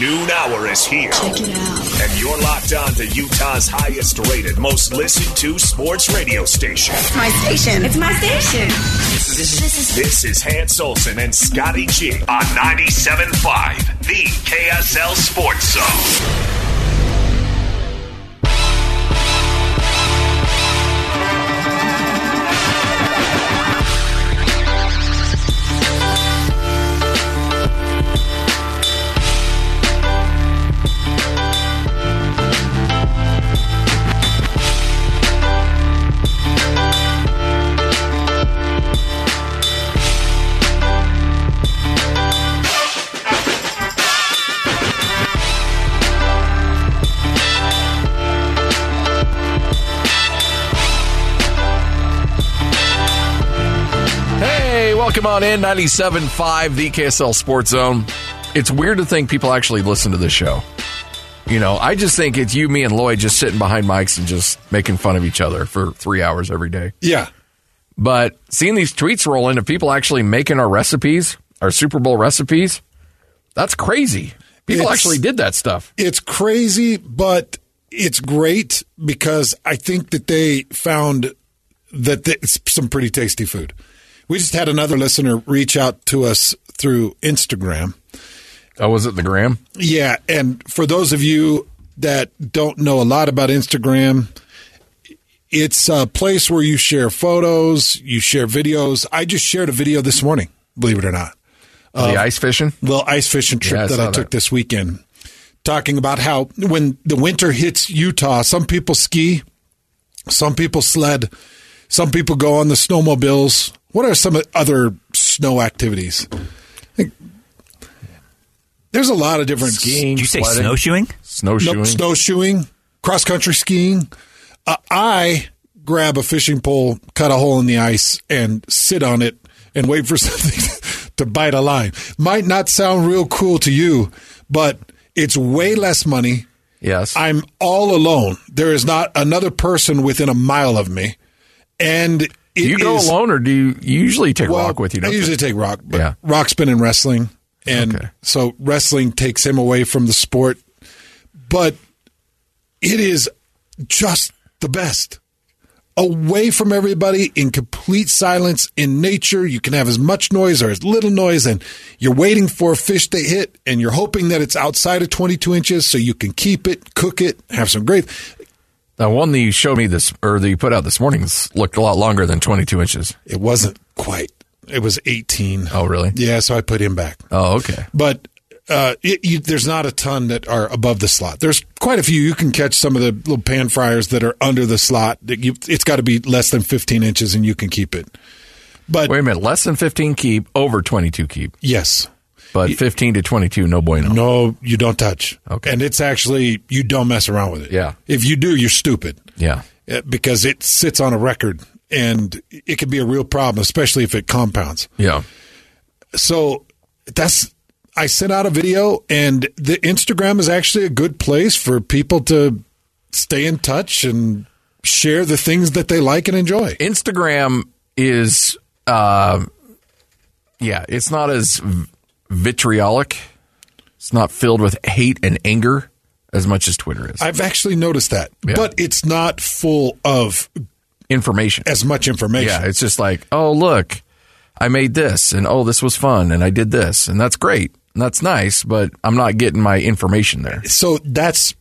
The noon hour is here. Check it out. And you're locked on to Utah's highest rated, most listened to sports radio station. It's my station. It's my station. This is, this is Hans Olsen and Scotty G on 97.5, the KSL Sports Zone. Welcome on in 97.5, the KSL Sports Zone. It's weird to think people actually listen to this show. You know, I just think it's you, me, and Lloyd just sitting behind mics and just making fun of each other for three hours every day. Yeah. But seeing these tweets roll in of people actually making our recipes, our Super Bowl recipes, that's crazy. People It's- actually did that stuff. It's crazy, but it's great because I think that they found that it's some pretty tasty food. We just had another listener reach out to us through Instagram. Oh, was it the gram? Yeah, and for those of you that don't know a lot about Instagram, it's a place where you share photos, you share videos. I just shared a video this morning, believe it or not. the ice fishing? Little ice fishing trip Yeah, I that I took that. this weekend. Talking about how when the winter hits Utah, some people ski, some people sled, some people go on the snowmobiles. What are some other snow activities? There's a lot of different Skiing, Did you say sledding, snowshoeing? Snowshoeing. no, snowshoeing, cross country skiing. Uh, I grab a fishing pole, cut a hole in the ice, and sit on it and wait for something to bite a line. Might not sound real cool to you, but it's way less money. Yes. I'm all alone. There is not another person within a mile of me, and it do you go is- alone or do you, usually take well, Rock with you? I don't you? usually take Rock, but Yeah. Rock's been in wrestling, and Okay. so wrestling takes him away from the sport. But it is just the best. Away from everybody, in complete silence, in nature. You can have as much noise or as little noise, and you're waiting for a fish to hit, and you're hoping that it's outside of 22 inches so you can keep it, cook it, have some great. The one that you showed me this, or that you put out this morning, looked a lot longer than 22 inches. It wasn't quite. It was 18. Oh, really? Yeah, so I put him back. Oh, okay. but uh, it, you, there's not a ton that are above the slot. There's quite a few. You can catch some of the little pan fryers that are under the slot. You, it's got to be less than 15 inches, and you can keep it. But Wait a minute. Less than 15 keep, over 22 keep. yes, But 15 to 22, no bueno. no, you don't touch. Okay. and it's actually you don't mess around with it. Yeah. if you do, you're stupid. Yeah. Uh, because it sits on a record, and it can be a real problem, especially if it compounds. Yeah. So that's I sent out a video, and the Instagram is actually a good place for people to stay in touch and share the things that they like and enjoy. Instagram is, uh, yeah, it's not as vitriolic. It's not filled with hate and anger as much as Twitter is. I've actually noticed that, Yeah. but it's not full of information. as much information. Yeah, it's just like, oh, look, I made this, and oh, this was fun, and I did this, and that's great. And that's nice, but I'm not getting my information there. So that's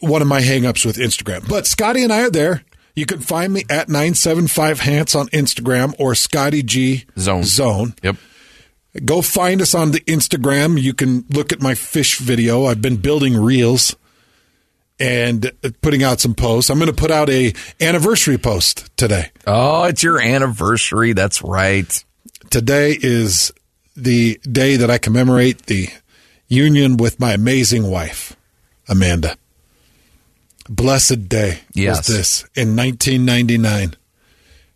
one of my hangups with Instagram. But Scotty and I are there. You can find me at 975 Hans on Instagram or Scotty G Zone. Zone. Yep. Go find us on the Instagram. You can look at my fish video. I've been building reels and putting out some posts. I'm going to put out a anniversary post today. Oh, it's your anniversary. That's right. Today is the day that I commemorate the union with my amazing wife, Amanda. Blessed day Yes. was this in 1999.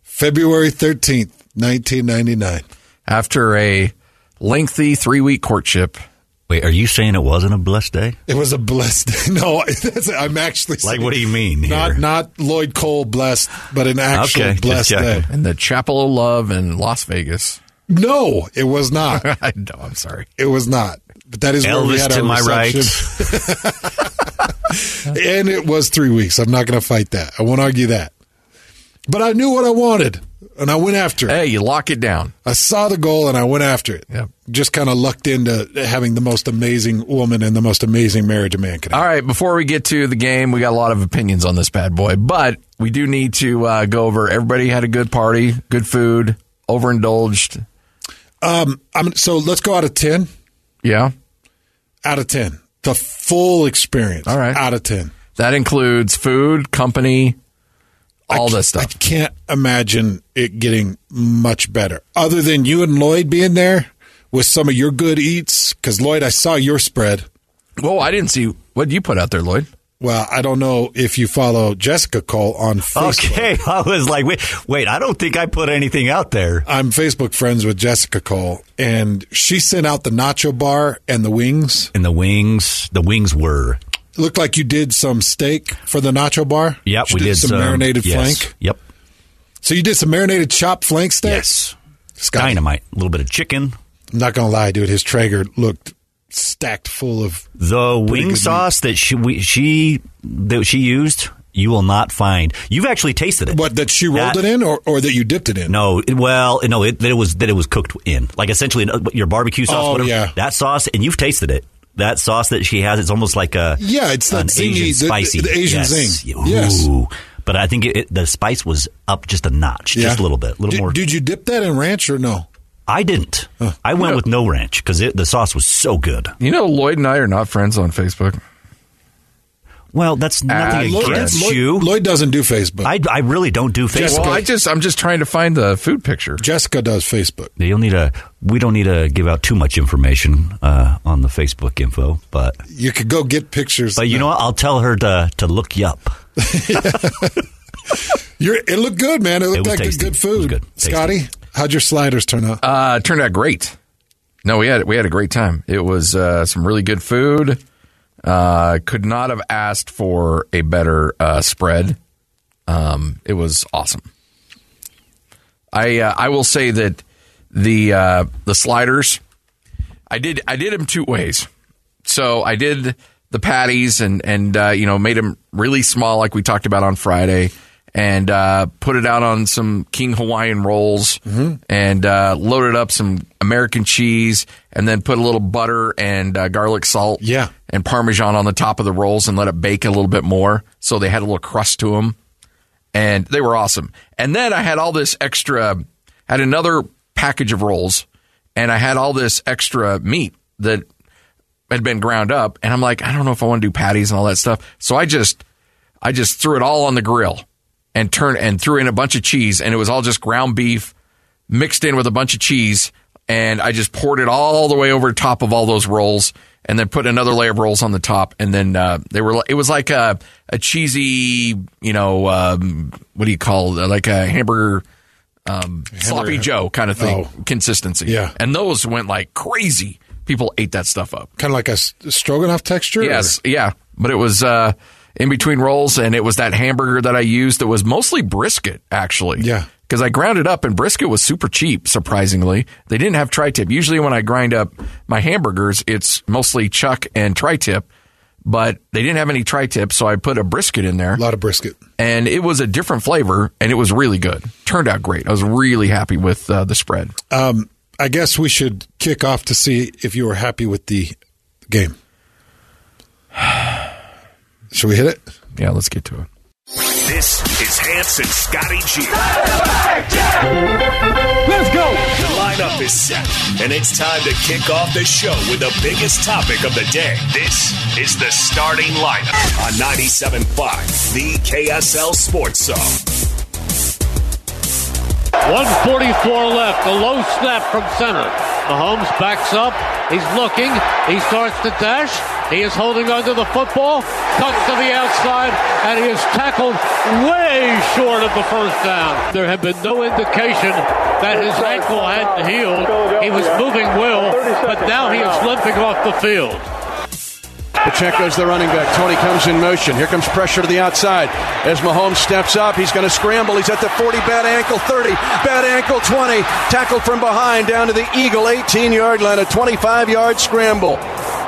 February 13th, 1999. After a lengthy three week courtship, Wait, are you saying it wasn't a blessed day? It was a blessed day. No, that's, I'm actually Like, what do you mean here? Not not Lloyd Cole blessed, but an actual Okay, blessed day. checking. in the Chapel of Love in Las Vegas. No, it was not. I know, I'm sorry. It was not. But that is where we Elvis had to our my right. and it was three weeks. I'm not going to fight that. I won't argue that. But I knew what I wanted, and I went after it. Hey, you lock it down. I saw the goal, and I went after it. Yep. Just kind of lucked into having the most amazing woman and the most amazing marriage a man could have. All right, before we get to the game, we got a lot of opinions on this bad boy, but we do need to uh, go over everybody had a good party, good food, overindulged. Um, I'm, so let's go out of 10. Yeah. Out of 10. The full experience. All right. Out of 10. That includes food, company, all this ca- I can't imagine it getting much better. Other than you and Lloyd being there with some of your good eats. Because, Lloyd, I saw your spread. Well, I didn't see what you put out there, Lloyd. Well, I don't know if you follow Jessica Cole on Facebook. Okay, I was like, wait, wait, I don't think I put anything out there. I'm Facebook friends with Jessica Cole, and she sent out the nacho bar and the wings. And the wings, the wings were. It looked like you did some steak for the nacho bar. Yep, She we did, some marinated yes, flank. Yep. So you did some marinated chopped flank steak. Yes. Scotty. Dynamite. A little bit of chicken. I'm not gonna lie, dude. His Traeger looked stacked full of The wing sauce that she we, she that she used, you will not find. You've actually tasted it. what that she rolled That- it in, or, or that you dipped it in. No, it, well, no, it, that it was that it was cooked in, like essentially uh, your barbecue sauce. Oh, whatever, yeah. that sauce, and you've tasted it. That sauce that she has, it's almost like a Yeah, it's that an zingy- Asian the- spicy, the Asian yes. zing. Ooh. Yes. But I think it, it, the spice was up just a notch, just a little bit, a little Did, more. did you dip that in ranch or no? I didn't. I went with no ranch because the sauce was so good. You know, Lloyd and I are not friends on Facebook. Well, that's nothing Lloyd- against Lloyd, you. Lloyd doesn't do Facebook. I, I really don't do Facebook. Well, I just I'm just trying to find the food picture. Jessica does Facebook. You'll need a. We don't need to give out too much information uh, on the Facebook info, but You could go get pictures. but you know what? I'll tell her to to look you up. You're, it looked good, man. It looked was like tasty. good food. good. Scotty, how'd your sliders turn out? Uh, it turned out great. No, we had we had a great time. It was uh, some really good food. Uh, could not have asked for a better uh, spread. Um, it was awesome. I uh, I will say that the uh, the sliders, I did I did them two ways. So I did the patties and and uh, you know made them really small like we talked about on Friday, and uh, put it out on some King Hawaiian rolls and uh, loaded up some American cheese and then put a little butter and uh, garlic salt Yeah. and Parmesan on the top of the rolls and let it bake a little bit more so they had a little crust to them and they were awesome. And then I had all this extra, had another package of rolls, and I had all this extra meat that had been ground up, and I'm like, I don't know if I want to do patties and all that stuff. So I just, I just threw it all on the grill and turned and threw in a bunch of cheese, and it was all just ground beef mixed in with a bunch of cheese, and I just poured it all the way over top of all those rolls, and then put another layer of rolls on the top, and then uh, they were. It was like a a cheesy, you know, um, what do you call it? Like a hamburger. Um, sloppy Joe kind of thing Oh. consistency. Yeah. And those went like crazy. People ate that stuff up. Kind of like a stroganoff texture? Yes, yeah. But it was uh, in between rolls, and it was that hamburger that I used that was mostly brisket, actually. Yeah. Because I ground it up, and brisket was super cheap, surprisingly. They didn't have tri tip. Usually, when I grind up my hamburgers, it's mostly chuck and tri tip, but they didn't have any tri tip, so I put a brisket in there. A lot of brisket. And it was a different flavor, and it was really good. Turned out great. I was really happy with uh, the spread. Um, I guess we should kick off to see if you were happy with the game. Should we hit it? Yeah, let's get to it. This is Hans and Scotty G. Let's go. The lineup is set, and it's time to kick off the show with the biggest topic of the day. This is the starting lineup on 97.5, the KSL Sports Zone. 144 left. A low snap from center. Mahomes backs up. He's looking. He starts to dash. He is holding onto the football. Cuts to the outside, and he is tackled way short of the first down. There had been no indication that his ankle hadn't healed. He was moving well, but now he is limping off the field. Pacheco's the running back. Toney comes in motion. Here comes pressure to the outside. As Mahomes steps up, he's going to scramble. He's at the 40, bad ankle 30, bad ankle 20. Tackled from behind down to the Eagle 18 yard line, a 25 yard scramble.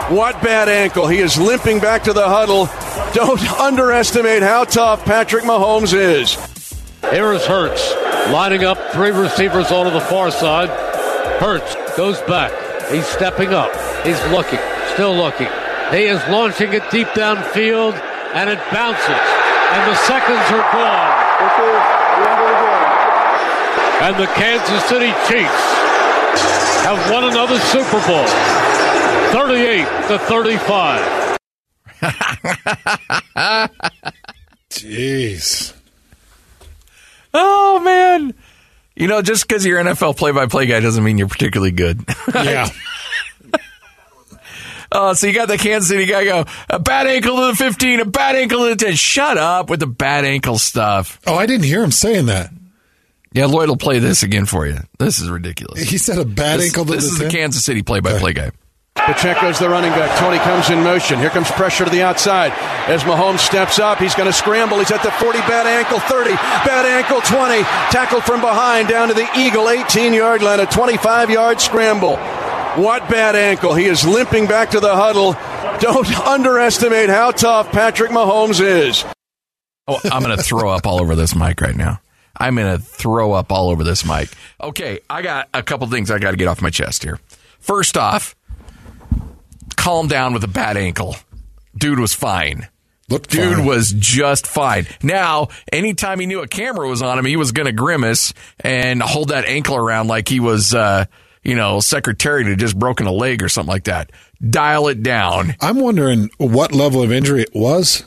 What bad ankle. He is limping back to the huddle. Don't underestimate how tough Patrick Mahomes is. Here is Hurts lining up three receivers onto the far side. Hurts goes back. He's stepping up. He's looking, still looking. He is launching it deep downfield, and it bounces, and the seconds are gone. And the Kansas City Chiefs have won another Super Bowl, 38 to 35. Jeez. Oh man. You know, just because you're an NFL play-by-play guy doesn't mean you're particularly good. Yeah. Oh, so you got the Kansas City guy go a bad ankle to the 15, a bad ankle to the 10. Shut up with the bad ankle stuff. Oh, I didn't hear him saying that. Yeah, Lloyd will play this again for you. This is ridiculous. He said a bad This, ankle to this the is the Kansas City play-by-play guy. Pacheco's the running back. Toney comes in motion. Here comes pressure to the outside. As Mahomes steps up, he's going to scramble. He's at the 40, bad ankle 30, bad ankle 20. Tackled from behind down to the Eagle 18 yard line, a 25 yard scramble. What bad ankle. He is limping back to the huddle. Don't underestimate how tough Patrick Mahomes is. Oh, I'm going to throw up all over this mic right now. I'm going to throw up all over this mic. Okay, I got a couple things I got to get off my chest here. First off, calm down with a bad ankle. Dude was fine. Looked Dude fine. was just fine. Now, anytime he knew a camera was on him, he was going to grimace and hold that ankle around like he was, uh, you know, secretary to just broken a leg or something like that. Dial it down. I'm wondering what level of injury it was.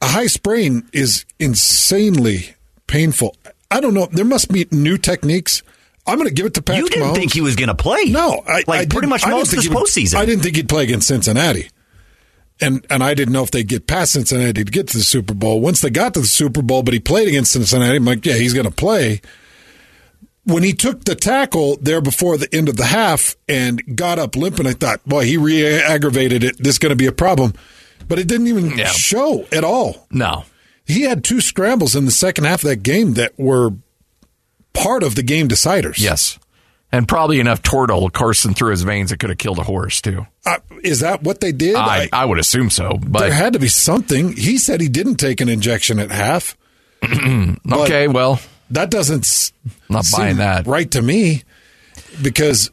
A high sprain is insanely painful. I don't know. There must be new techniques. I'm going to give it to Patrick You didn't Mahomes. think he was going to play. No, I, like I pretty much I didn't most of think this he would- postseason. I didn't think he'd play against Cincinnati, and and I didn't know if they'd get past Cincinnati to get to the Super Bowl. Once they got to the Super Bowl, but he played against Cincinnati, I'm like, yeah, he's going to play. When he took the tackle there before the end of the half and got up limping, I thought, boy, he re-aggravated it. This is going to be a problem, but it didn't even Yeah. show at all. No. He had two scrambles in the second half of that game that were part of the game deciders. Yes. And probably enough Toradol coursing through his veins that could have killed a horse, too. Uh, is that what they did? I, I would assume so. But there had to be something. He said he didn't take an injection at half. Okay, well, that doesn't not seem buying that. right to me because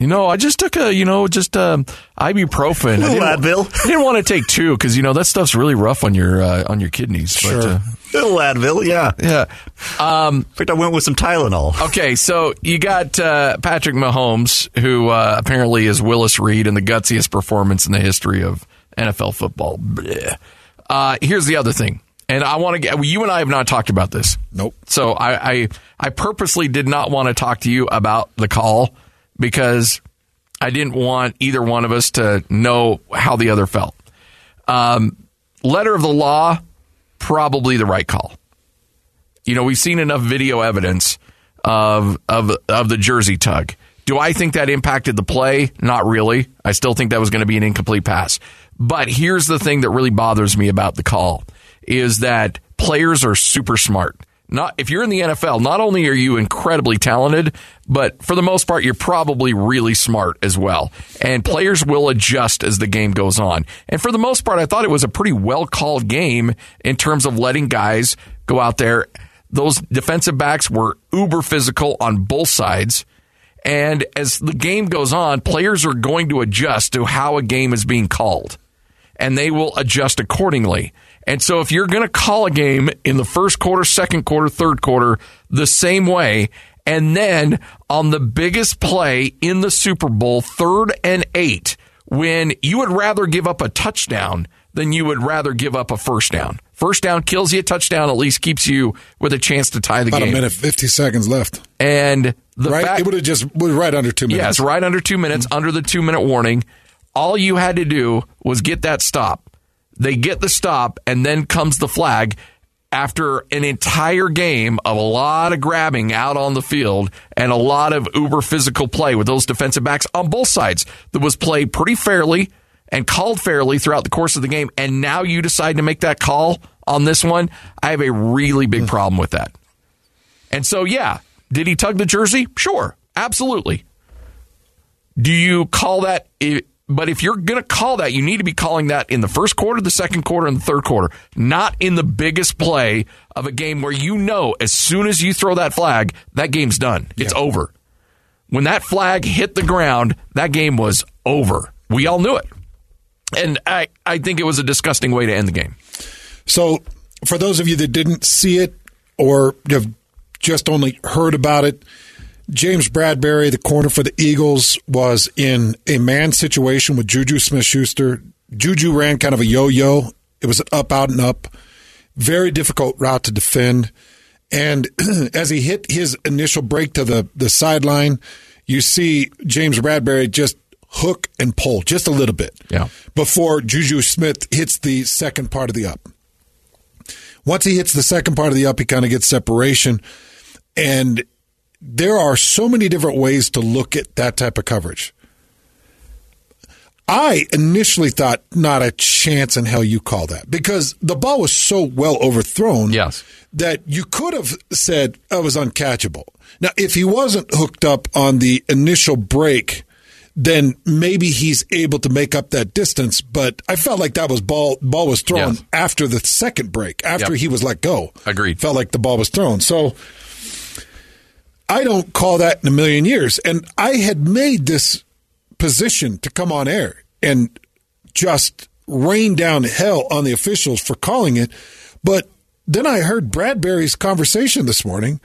You know, I just took a, you know, just um, ibuprofen. I Little didn't, Advil. I didn't want to take two because you know that stuff's really rough on your uh, on your kidneys. But, Sure. uh, Little Advil, yeah. yeah. Um, In fact, I went with some Tylenol. okay, so you got uh, Patrick Mahomes, who uh, apparently is Willis Reed and the gutsiest performance in the history of NFL football. Uh, here's the other thing, and I want to get you and I have not talked about this. Nope. So I, I I purposely did not want to talk to you about the call because I didn't want either one of us to know how the other felt. Um, letter of the law, probably the right call. You know, we've seen enough video evidence of of of the jersey tug Do I think that impacted the play? Not really. I still think that was going to be an incomplete pass. But here's the thing that really bothers me about the call is that players are super smart. Not if you're in the NFL, not only are you incredibly talented, but for the most part, you're probably really smart as well. And players will adjust as the game goes on. And for the most part, I thought it was a pretty well called game in terms of letting guys go out there. Those defensive backs were uber physical on both sides. And as the game goes on, players are going to adjust to how a game is being called and they will adjust accordingly. And so if you're going to call a game in the first quarter, second quarter, third quarter the same way, and then on the biggest play in the Super Bowl, third and eight, when you would rather give up a touchdown than you would rather give up a first down. First down kills you, a touchdown at least keeps you with a chance to tie the About game. About a minute, 50 seconds left. And the right? fact, it would have just was right under two minutes. Yes, right under two minutes, under the two minute warning. All you had to do was get that stop. They get the stop, and then comes the flag after an entire game of a lot of grabbing out on the field and a lot of uber physical play with those defensive backs on both sides that was played pretty fairly and called fairly throughout the course of the game. And now you decide to make that call on this one. I have a really big hmm. problem with that. And so, yeah, did he tug the jersey? Sure, absolutely. Do you call that? But if you're going to call that, you need to be calling that in the first quarter, the second quarter, and the third quarter, not in the biggest play of a game where you know as soon as you throw that flag, that game's done. It's Yeah. over. When that flag hit the ground, that game was over. We all knew it. And I, I think it was a disgusting way to end the game. So, for those of you that didn't see it or have just only heard about it, James Bradberry, the corner for the Eagles, was in a man situation with Juju Smith Schuster. Juju ran kind of a yo yo. It was an up, out, and up. Very difficult route to defend. And as he hit his initial break to the, the sideline, you see James Bradberry just hook and pull just a little bit Yeah. before Juju Smith hits the second part of the up. Once he hits the second part of the up, he kind of gets separation. And there are so many different ways to look at that type of coverage. I initially thought not a chance in hell you call that because the ball was so well overthrown Yes. that you could have said I was uncatchable. Now, if he wasn't hooked up on the initial break, then maybe he's able to make up that distance. But I felt like that was ball ball was thrown Yes. after the second break, after Yep. he was let go. Agreed. Felt like the ball was thrown. So I don't call that in a million years. And I had made this position to come on air and just rain down hell on the officials for calling it. But then I heard Bradberry's conversation this morning,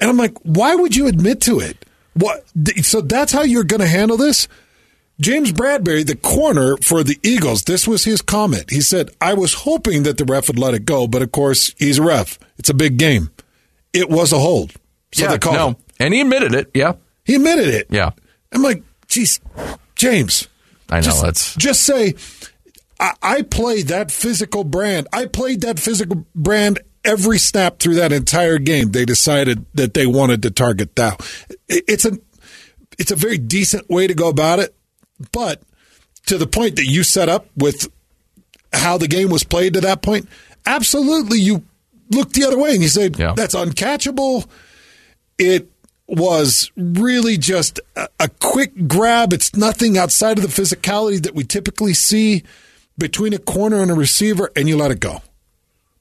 and I'm like, why would you admit to it? What? So that's how you're going to handle this? James Bradbury, the corner for the Eagles, this was his comment. He said, I was hoping that the ref would let it go, but of course, he's a ref. It's a big game. It was a hold. So yeah, they called no. it. And he admitted it. Yeah. He admitted it. Yeah. I'm like, geez, James. I know. just, that's just say, I, I played that physical brand. I played that physical brand every snap through that entire game. They decided that they wanted to target Dow. It- It's a, it's a very decent way to go about it, but to the point that you set up with how the game was played to that point, absolutely you look the other way and you say Yeah. that's uncatchable. It was really just a, a quick grab. It's nothing outside of the physicality that we typically see between a corner and a receiver, and you let it go.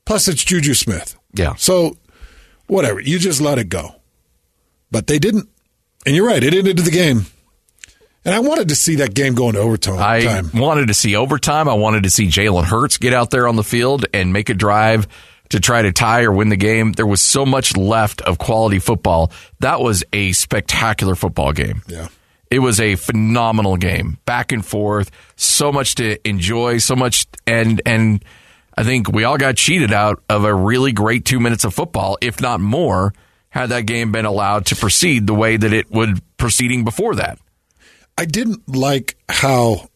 Plus, it's Juju Smith. Yeah. So, whatever. You just let it go. But they didn't. And you're right. It ended the game. And I wanted to see that game go into overtime. I time. wanted to see overtime. I wanted to see Jalen Hurts get out there on the field and make a drive to try to tie or win the game. There was so much left of quality football. That was a spectacular football game. Yeah. It was a phenomenal game, back and forth, so much to enjoy, so much, and and I think we all got cheated out of a really great two minutes of football, if not more, had that game been allowed to proceed the way that it would proceeding before that. I didn't like how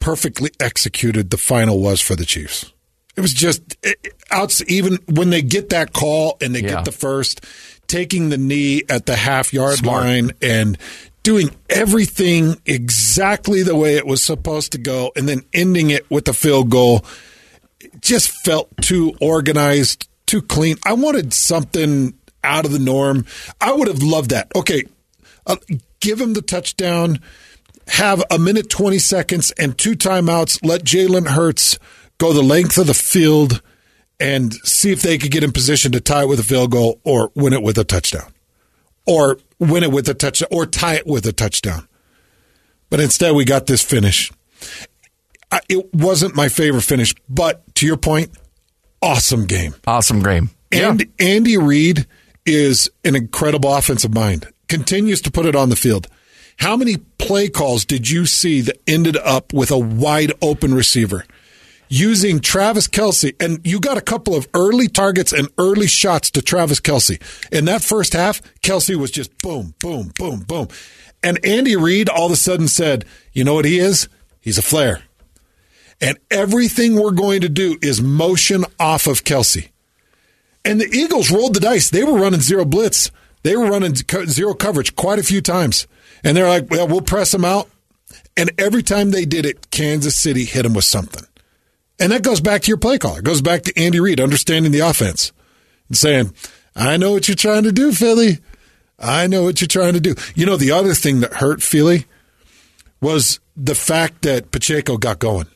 perfectly executed the final was for the Chiefs. It was just it, outs even when they get that call and they Yeah. get the first taking the knee at the half yard Smart. line and doing everything exactly the way it was supposed to go and then ending it with a field goal just felt too organized, too clean. I wanted something out of the norm. I would have loved that. Okay, uh, give him the touchdown, have a minute 20 seconds and two timeouts, let Jalen Hurts go the length of the field and see if they could get in position to tie it with a field goal or win it with a touchdown. Or win it with a touchdown or tie it with a touchdown. But instead, we got this finish. I, it wasn't my favorite finish, but to your point, awesome game. Awesome game. And Andy Reid is an incredible offensive mind. Continues to put it on the field. How many play calls did you see that ended up with a wide open receiver? Using Travis Kelce, and you got a couple of early targets and early shots to Travis Kelce. In that first half, Kelce was just boom, boom, boom, boom. And Andy Reid all of a sudden said, You know what he is? He's a flare. And everything we're going to do is motion off of Kelce. And the Eagles rolled the dice. They were running zero blitz. They were running zero coverage quite a few times. And they're like, well, we'll press them out. And every time they did it, Kansas City hit them with something. And that goes back to your play caller. It goes back to Andy Reid understanding the offense and saying, I know what you're trying to do, Philly. I know what you're trying to do. You know, the other thing that hurt Philly was the fact that Pacheco got going.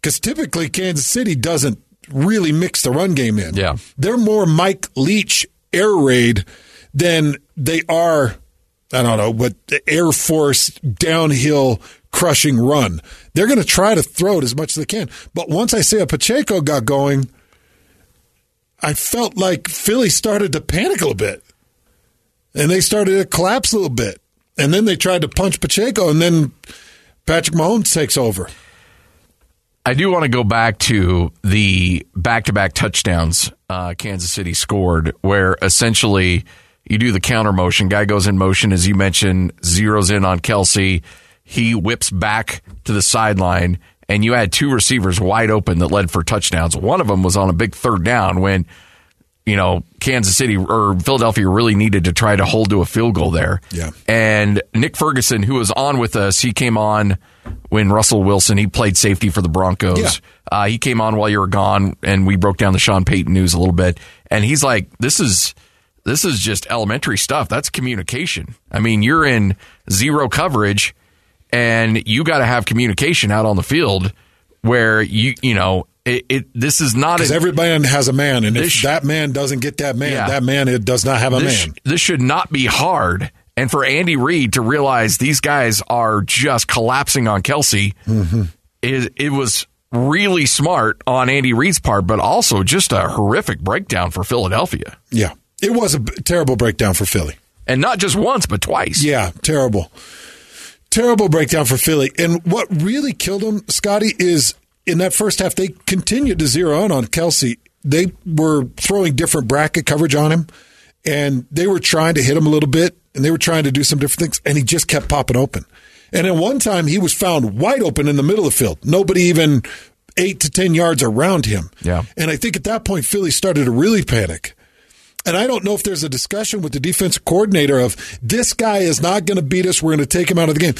Because typically Kansas City doesn't really mix the run game in. Yeah. They're more Mike Leach air raid than they are, I don't know, but the Air Force downhill crushing run. They're going to try to throw it as much as they can. But once I say a Pacheco got going, I felt like Philly started to panic a little bit. And they started to collapse a little bit. And then they tried to punch Pacheco, and then Patrick Mahomes takes over. I do want to go back to the back to back touchdowns uh, Kansas City scored, where essentially you do the counter motion. Guy goes in motion, as you mentioned, zeroes in on Kelce. He whips back to the sideline, and you had two receivers wide open that led for touchdowns. One of them was on a big third down when, you know, Kansas City or Philadelphia really needed to try to hold to a field goal there. Yeah. And Nick Ferguson, who was on with us, he came on when Russell Wilson, he played safety for the Broncos. Yeah. Uh, he came on while you were gone, and we broke down the Sean Payton news a little bit. And he's like, "This is this is just elementary stuff. That's communication. I mean, you're in zero coverage, and you got to have communication out on the field where you you know it. it this is not Because every man has a man, and if This- that man doesn't get that man, Yeah. that man it does not have a this, man. this should not be hard. And for Andy Reid to realize these guys are just collapsing on Kelce, mm-hmm. it, it was really smart on Andy Reid's part, but also just a horrific breakdown for Philadelphia. Yeah, it was a b- terrible breakdown for Philly. And not just once, but twice. Yeah, terrible. Terrible breakdown for Philly. And what really killed them, Scotty, is in that first half, they continued to zero in on Kelce. They were throwing different bracket coverage on him, and they were trying to hit him a little bit, and they were trying to do some different things, and he just kept popping open. And at one time, he was found wide open in the middle of the field. Nobody even eight to 10 yards around him. Yeah. And I think at that point, Philly started to really panic. And I don't know if there's a discussion with the defensive coordinator of this guy is not going to beat us. We're going to take him out of the game.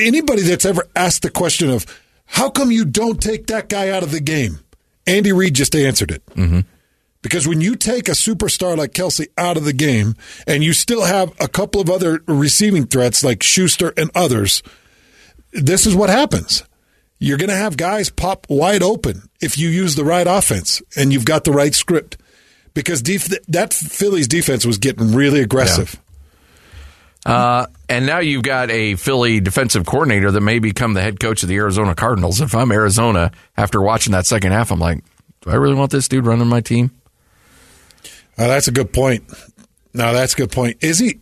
Anybody that's ever asked the question of how come you don't take that guy out of the game? Andy Reid just answered it. Mm-hmm. Because when you take a superstar like Kelce out of the game and you still have a couple of other receiving threats like Schuster and others, this is what happens. You're going to have guys pop wide open if you use the right offense and you've got the right script. Because def- that Phillies defense was getting really aggressive. Uh, and now you've got a Philly defensive coordinator that may become the head coach of the Arizona Cardinals. If I'm Arizona, after watching that second half, I'm like, do I really want this dude running my team? Uh, that's a good point. No, that's a good point. Is he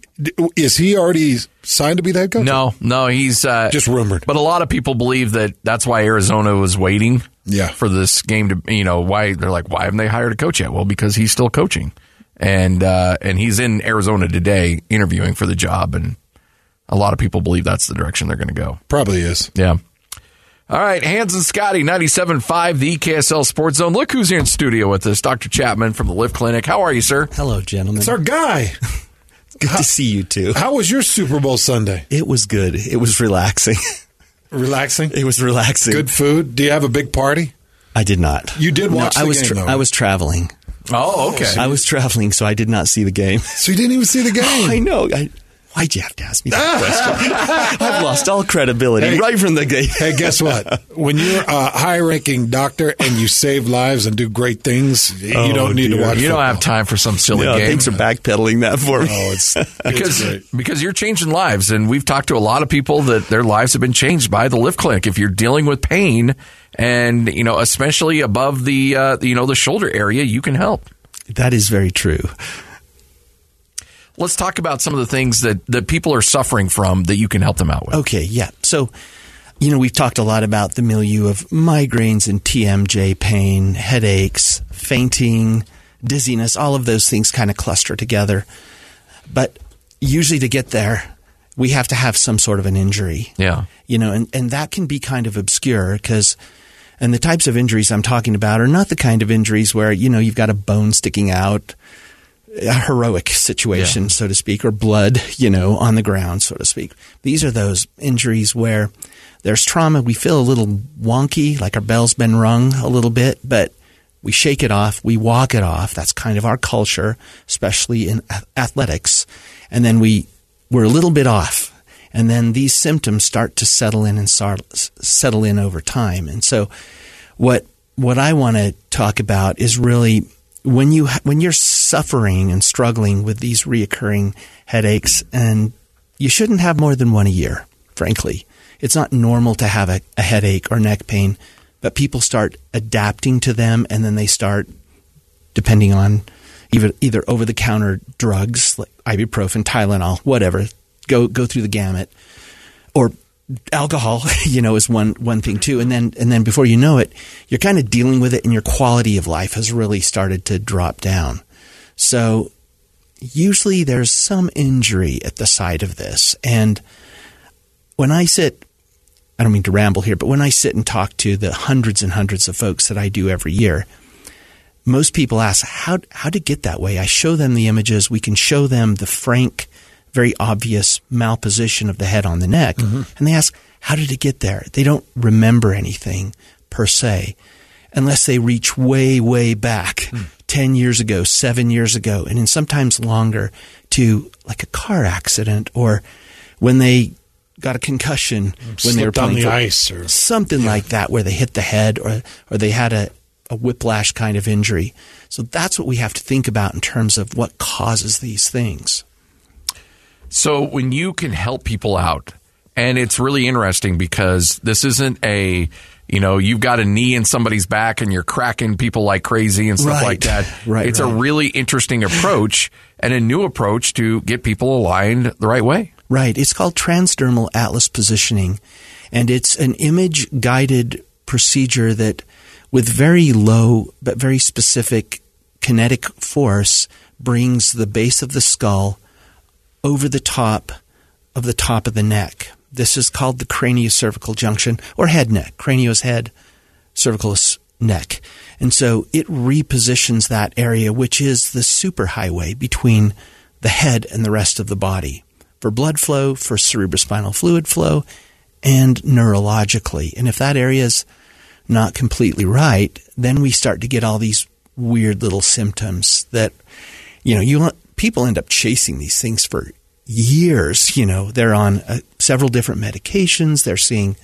is he already signed to be the head coach? No, no, he's uh, just rumored. But a lot of people believe that that's why Arizona was waiting. Yeah. for this game to you know why they're like why haven't they hired a coach yet? Well, because he's still coaching, and uh, and he's in Arizona today interviewing for the job, and a lot of people believe that's the direction they're going to go. Probably is. Yeah. All right, Hans and Scotty, 97.5, the KSL Sports Zone. Look who's here in studio with us, Dr. Chapman from the Lift Clinic. How are you, sir? Hello, gentlemen. It's our guy. Good to see you too. How was your Super Bowl Sunday? It was good. It was relaxing. Relaxing? It was relaxing. Good food? Do you have a big party? I did not. You did watch no, the I was game, tra- though. I was traveling. Oh, okay. Oh, I was traveling, so I did not see the game. So you didn't even see the game? I know. I, why'd you have to ask me that question? I've lost all credibility Hey. right from the gate. Hey, guess what? When you're a high-ranking doctor and you save lives and do great things, you Oh, don't need dear. to watch. You don't have time for some silly No, game. thanks for backpedaling that for me. Oh, it's, it's because great. because you're changing lives, and we've talked to a lot of people that their lives have been changed by the Lift Clinic. If you're dealing with pain, and you know, especially above the uh, you know the shoulder area, you can help. That is very true. Let's talk about some of the things that that people are suffering from that you can help them out with. Okay, yeah. So, you know, we've talked a lot about the milieu of migraines and TMJ pain, headaches, fainting, dizziness, all of those things kind of cluster together. But usually to get there, we have to have some sort of an injury. Yeah. You know, and, and that can be kind of obscure because, and the types of injuries I'm talking about are not the kind of injuries where, you know, you've got a bone sticking out, a heroic situation, Yeah. so to speak, or blood, you know, on the ground, so to speak. These are those injuries where there's trauma. We feel a little wonky, like our bell's been rung a little bit, but we shake it off. We walk it off. That's kind of our culture, especially in athletics. And then we, we're a little bit off. And then these symptoms start to settle in and settle in over time. And so what, what I want to talk about is really when you when you're suffering and struggling with these reoccurring headaches, and you shouldn't have more than one a year. Frankly, it's not normal to have a, a headache or neck pain, but people start adapting to them, and then they start depending on either either over the counter drugs like ibuprofen, Tylenol, whatever. Go go through the gamut, or alcohol, you know, is one one thing too. And then and then before you know it, you're kind of dealing with it, and your quality of life has really started to drop down. So usually there's some injury at the side of this, and when I sit. I don't mean to ramble here, but when I sit and talk to the hundreds and hundreds of folks that I do every year, most people ask how how to get that way. I show them the images. We can show them the frank, very obvious malposition of the head on the neck, mm-hmm. and they ask how did it get there. They don't remember anything per se, unless they reach way way back, hmm. ten years ago, seven years ago, and sometimes longer to like a car accident or when they got a concussion when they were Slipped on the ice or- something like that where they hit the head or or they had a, a whiplash kind of injury. So that's what we have to think about in terms of what causes these things. So when you can help people out, and it's really interesting because this isn't a, you know, you've got a knee in somebody's back and you're cracking people like crazy and stuff Right. like that. Right, It's a really interesting approach and a new approach to get people aligned the right way. Right. It's called transdermal atlas positioning, and it's an image guided procedure that, with very low but very specific kinetic force, brings the base of the skull over the top of the top of the neck. This is called the craniocervical junction or head neck. Cranio's head, cervical is neck. And so it repositions that area, which is the superhighway between the head and the rest of the body for blood flow, for cerebrospinal fluid flow, and neurologically. And if that area is not completely right, then we start to get all these weird little symptoms that, you know, you want, people end up chasing these things for years. You know, they're on uh, several different medications, they're seeing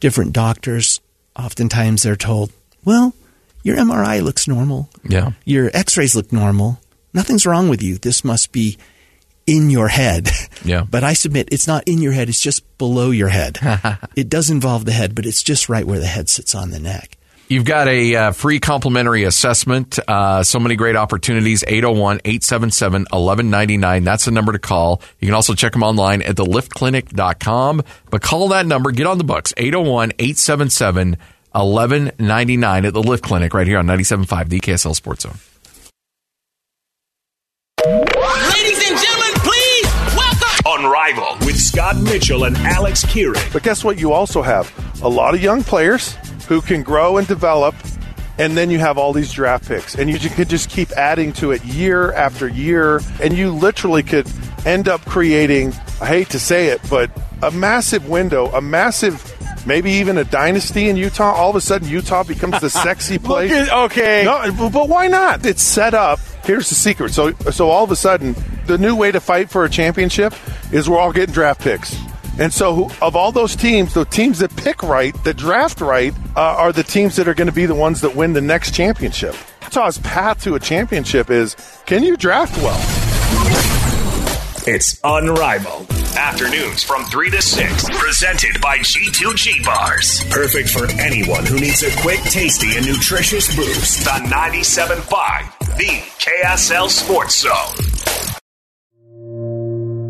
different doctors. Oftentimes they're told, well, your MRI looks normal. Yeah. Your x rays look normal. Nothing's wrong with you. This must be in your head. Yeah. But I submit it's not in your head, it's just below your head. it does involve the head, but it's just right where the head sits on the neck. You've got a uh, free complimentary assessment. Uh, so many great opportunities. 801 877 1199. That's the number to call. You can also check them online at theliftclinic.com. But call that number. Get on the books. 801 877 1199 at the Lift Clinic right here on 97.5, the KSL Sports Zone. Ladies and gentlemen, please welcome. Unrivaled with Scott Mitchell and Alex Kirry. But guess what? You also have a lot of young players who can grow and develop, and then you have all these draft picks, and you could just keep adding to it year after year, and you literally could end up creating. I hate to say it, but a massive window, a massive. Maybe even a dynasty in Utah. All of a sudden, Utah becomes the sexy place. at- okay. No, but why not? It's set up. Here's the secret. So, so all of a sudden, the new way to fight for a championship is we're all getting draft picks. And so, who, of all those teams, the teams that pick right, that draft right, uh, are the teams that are going to be the ones that win the next championship. Utah's path to a championship is can you draft well? It's unrivaled. Afternoons from 3 to 6. Presented by G2G Bars. Perfect for anyone who needs a quick, tasty, and nutritious boost. The 97.5, the KSL Sports Zone.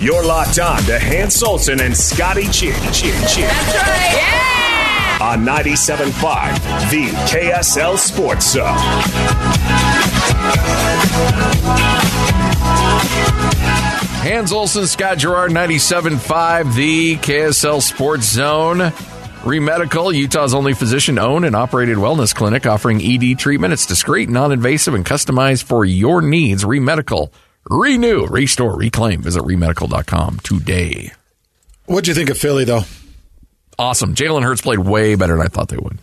You're locked on to Hans Olsen and Scotty Chin Chin Chin. That's right. Yeah! On 97.5, the KSL Sports Zone. Hans Olsen, Scott Gerard, 97.5, the KSL Sports Zone. Remedical, Utah's only physician owned and operated wellness clinic offering ED treatment. It's discreet, non invasive, and customized for your needs. Remedical. Renew, restore, reclaim. Visit remedical.com today. What'd you think of Philly, though? Awesome. Jalen Hurts played way better than I thought they would.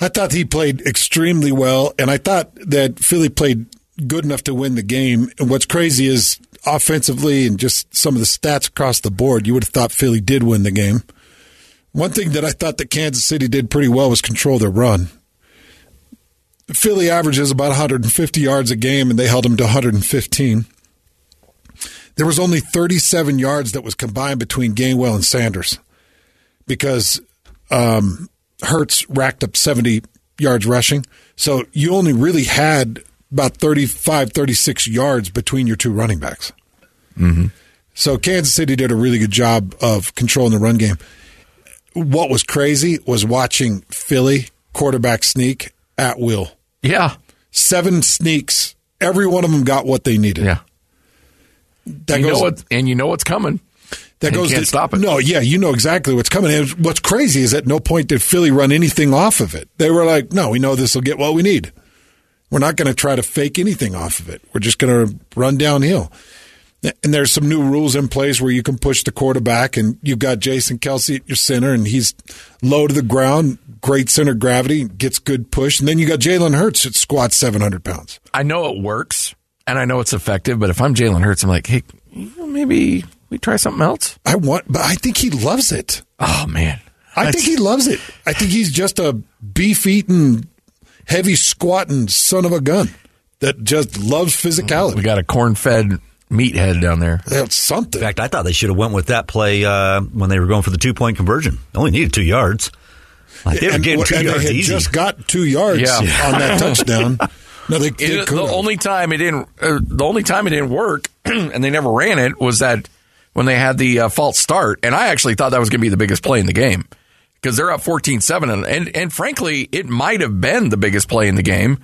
I thought he played extremely well, and I thought that Philly played good enough to win the game. And what's crazy is offensively and just some of the stats across the board, you would have thought Philly did win the game. One thing that I thought that Kansas City did pretty well was control their run. Philly averages about 150 yards a game, and they held them to 115. There was only 37 yards that was combined between Gainwell and Sanders because um, Hurts racked up 70 yards rushing. So you only really had about 35, 36 yards between your two running backs. Mm-hmm. So Kansas City did a really good job of controlling the run game. What was crazy was watching Philly quarterback sneak at will. Yeah. Seven sneaks. Every one of them got what they needed. Yeah. That you goes, know what, and you know what's coming. that And you goes can't to- stop it. No, yeah, you know exactly what's coming. And what's crazy is at no point did Philly run anything off of it. They were like, no, we know this will get what we need. We're not going to try to fake anything off of it. We're just going to run downhill. And there's some new rules in place where you can push the quarterback, and you've got Jason Kelce at your center, and he's low to the ground, great center gravity, gets good push. And then you got Jalen Hurts that squats 700 pounds. I know it works and I know it's effective, but if I'm Jalen Hurts, I'm like, hey, maybe we try something else. I want, but I think he loves it. Oh man, I think he loves it. I think he's just a beef eating, heavy squatting son of a gun that just loves physicality. We got a corn fed meathead down there. That's something. In fact, I thought they should have went with that play uh, when they were going for the two point conversion. They only needed two yards. Like they were and, getting two and they had easy. just got two yards Yeah. on that touchdown. No, they, they It- the only time it didn't, uh, the only time it didn't work, and they never ran it was that when they had the uh, false start, and I actually thought that was going to be the biggest play in the game because they're up 14-7, and, and and frankly, it might have been the biggest play in the game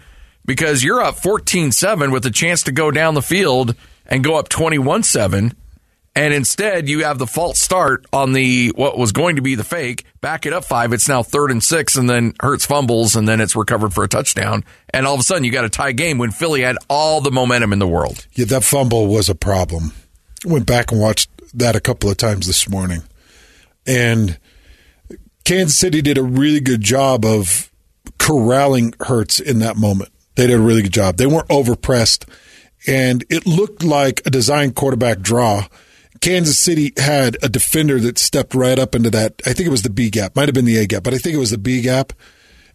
because you're up 14-7 with a chance to go down the field and go up 21-7. And instead, you have the false start on the what was going to be the fake. Back it up five. It's now third and six, and then Hurts fumbles, and then it's recovered for a touchdown. And all of a sudden, you got a tie game when Philly had all the momentum in the world. Yeah, that fumble was a problem. Went back and watched that a couple of times this morning. And Kansas City did a really good job of corralling Hurts in that moment. They did a really good job. They weren't overpressed, and it looked like a design quarterback draw. Kansas City had a defender that stepped right up into that. I think it was the B gap, might have been the A gap, but I think it was the B gap.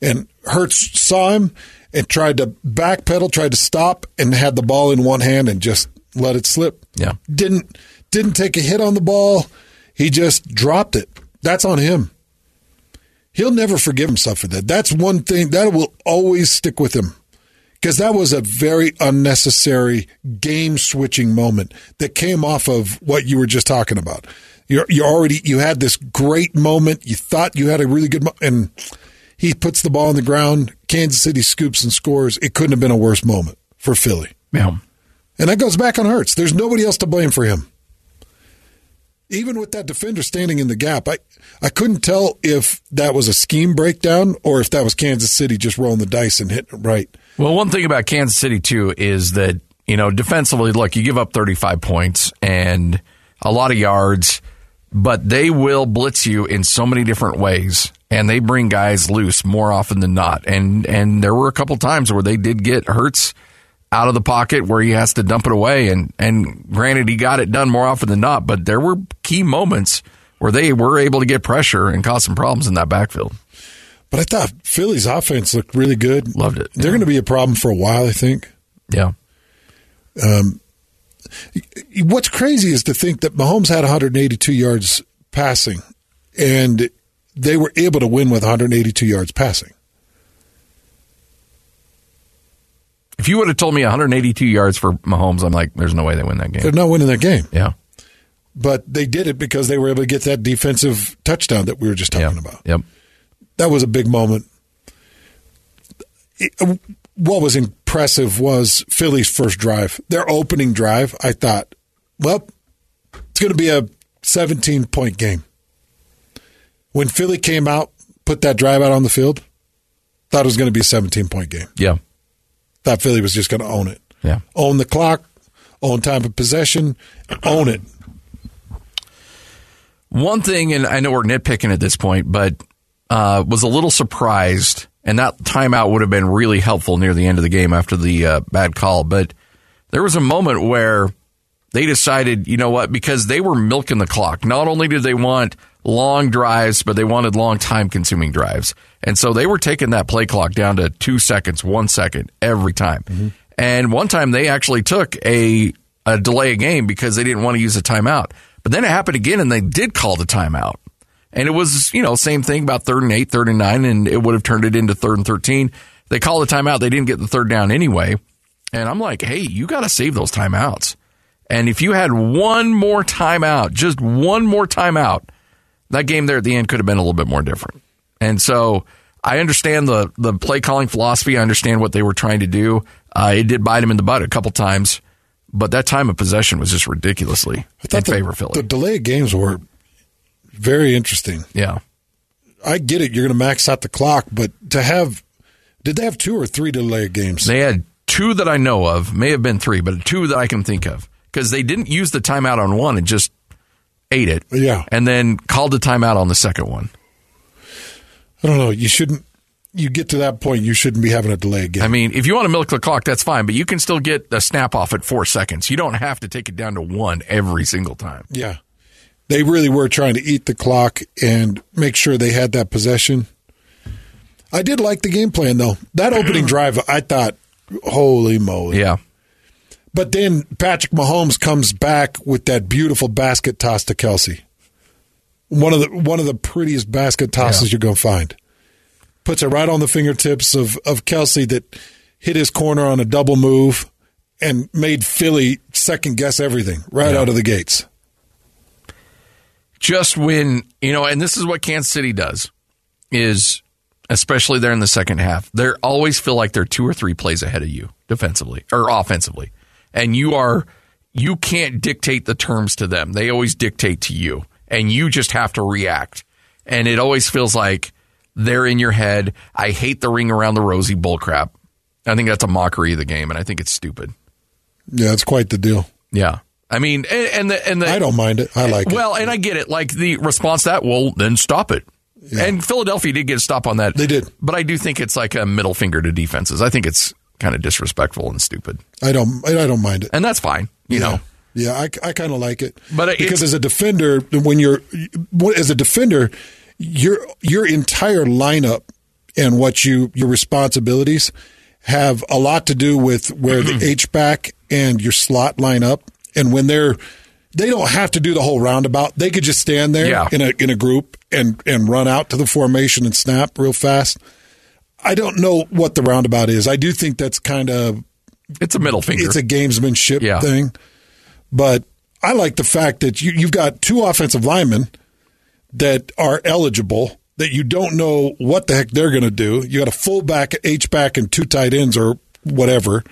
And Hurts saw him and tried to backpedal, tried to stop, and had the ball in one hand and just let it slip. Yeah, didn't didn't take a hit on the ball. He just dropped it. That's on him. He'll never forgive himself for that. That's one thing that will always stick with him because that was a very unnecessary game switching moment that came off of what you were just talking about. You're, you already you had this great moment. You thought you had a really good mo- and he puts the ball on the ground. Kansas City scoops and scores. It couldn't have been a worse moment for Philly. Yeah, and that goes back on Hurts. There's nobody else to blame for him. Even with that defender standing in the gap, I, I couldn't tell if that was a scheme breakdown or if that was Kansas City just rolling the dice and hitting it right. Well, one thing about Kansas City too is that you know defensively, look, you give up 35 points and a lot of yards, but they will blitz you in so many different ways, and they bring guys loose more often than not. And and there were a couple times where they did get Hurts out of the pocket where he has to dump it away, and and granted, he got it done more often than not, but there were key moments where they were able to get pressure and cause some problems in that backfield. But I thought Philly's offense looked really good. Loved it. They're going to be a problem for a while, I think. Yeah. Um, what's crazy is to think that Mahomes had 182 yards passing, and they were able to win with 182 yards passing. If you would have told me 182 yards for Mahomes, I'm like, there's no way they win that game. They're not winning that game. Yeah. But they did it because they were able to get that defensive touchdown that we were just talking about. Yep. That was a big moment. It, uh, what was impressive was Philly's first drive. Their opening drive, I thought, well, it's going to be a 17 point game. When Philly came out, put that drive out on the field, thought it was going to be a 17 point game. Yeah. Thought Philly was just going to own it. Yeah. Own the clock, own time of possession, own it. One thing, and I know we're nitpicking at this point, but uh, was a little surprised, and that timeout would have been really helpful near the end of the game after the uh, bad call. But there was a moment where they decided, you know what, because they were milking the clock. Not only did they want long drives, but they wanted long time consuming drives. And so they were taking that play clock down to two seconds, one second every time. Mm-hmm. And one time they actually took a, a delay of game because they didn't want to use a timeout. But then it happened again and they did call the timeout. And it was, you know, same thing about third and eight, third and nine, and it would have turned it into third and 13. They called the timeout. They didn't get the third down anyway. And I'm like, hey, you got to save those timeouts. And if you had one more timeout, just one more timeout, that game there at the end could have been a little bit more different. And so I understand the, the play calling philosophy. I understand what they were trying to do. Uh, it did bite him in the butt a couple times, but that time of possession was just ridiculously in favor of Philly. The delay games were very interesting. Yeah. I get it. You're going to max out the clock, but to have, did they have two or three delay games? They had two that I know of, may have been three, but two that I can think of because they didn't use the timeout on one and just ate it. Yeah. And then called the timeout on the second one. I don't know. You shouldn't. You get to that point, you shouldn't be having a delay game. I mean, if you want to milk the clock, that's fine, but you can still get a snap off at four seconds. You don't have to take it down to one every single time. Yeah. They really were trying to eat the clock and make sure they had that possession. I did like the game plan, though. That opening drive, I thought, holy moly. Yeah. But then Patrick Mahomes comes back with that beautiful basket toss to Kelce. One of the one of the prettiest basket tosses Yeah. you're gonna find. Puts it right on the fingertips of, of Kelce that hit his corner on a double move and made Philly second guess everything right Yeah. out of the gates. Just when you know and this is what kansas city does is especially there in the second half they always feel like they're two or three plays ahead of you defensively or offensively. And you are you can't dictate the terms to them. They always dictate to you and you just have to react. And it always feels like they're in your head. I hate the ring around the rosy bullcrap. I think that's a mockery of the game and i think it's stupid. Yeah, it's quite the deal. yeah I mean, and, and the and the I don't mind it. I like well, and I get it. Like the response to that, well, then stop it. And Philadelphia did get a stop on that. They did, but I do think it's like a middle finger to defenses. I think it's kind of disrespectful and stupid. I don't. I don't mind it. and that's fine. You know, Yeah, I, I kind of like it. But because as a defender, when you're as a defender, your your entire lineup and what you your responsibilities have a lot to do with where the H back and your slot line up, and when they're they don't have to do the whole roundabout. They could just stand there Yeah. in a in a group and and run out to the formation and snap real fast. I don't know what the roundabout is. I do think that's kind of it's a middle finger. it's a gamesmanship Yeah. thing. But I like the fact that you, you've got two offensive linemen that are eligible that you don't know what the heck they're going to do. You got a fullback, H back, and two tight ends or whatever.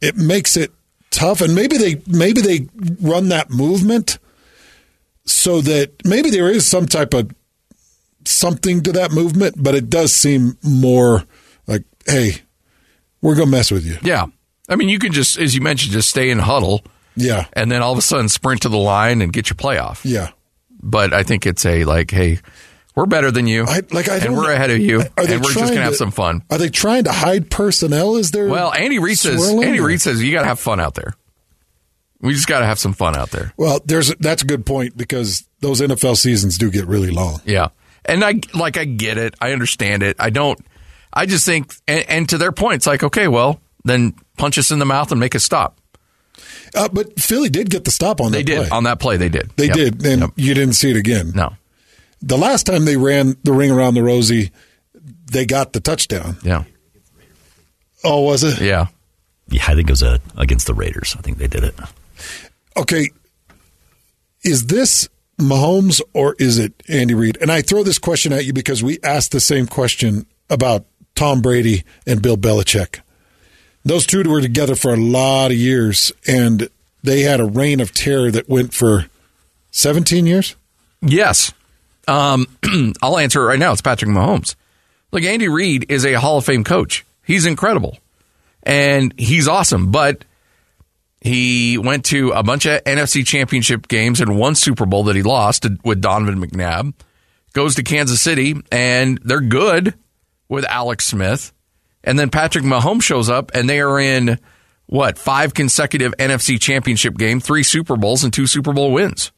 It makes it tough, and maybe they maybe they run that movement so that maybe there is some type of something to that movement, but it does seem more like, hey, we're to mess with you. Yeah. I mean, you can just, as you mentioned, just stay in huddle. Yeah. And then all of a sudden sprint to the line and get your playoff. Yeah. But I think it's a like, hey, we're better than you. I, like I and we're ahead of you. Are they and we're just going to have some fun. Are they trying to hide personnel? Is there? Well, Andy Reid says, Andy Reid says, you got to have fun out there. We just got to have some fun out there. Well, there's that's a good point because those NFL seasons do get really long. Yeah. And I like I get it. I understand it. I don't I just think and, and to their point it's like okay, well, then punch us in the mouth and make us stop. Uh, but Philly did get the stop on They that did. play. On that play they did. They Yep. did, and you didn't see it again. No. The last time they ran the ring around the Rosie, they got the touchdown. Yeah. Oh, was it? Yeah. Yeah, I think it was uh, against the Raiders. I think they did it. Okay. Is this Mahomes or is it Andy Reid? And I throw this question at you because we asked the same question about Tom Brady and Bill Belichick. Those two were together for a lot of years, and they had a reign of terror that went for 17 years. Yes. Um, I'll answer it right now. It's Patrick Mahomes. Look, Andy Reid is a Hall of Fame coach. He's incredible. And he's awesome. But he went to a bunch of NFC championship games and one Super Bowl that he lost with Donovan McNabb. Goes to Kansas City, and they're good with Alex Smith. And then Patrick Mahomes shows up, and they are in what five consecutive NFC championship game, three Super Bowls, and two Super Bowl wins.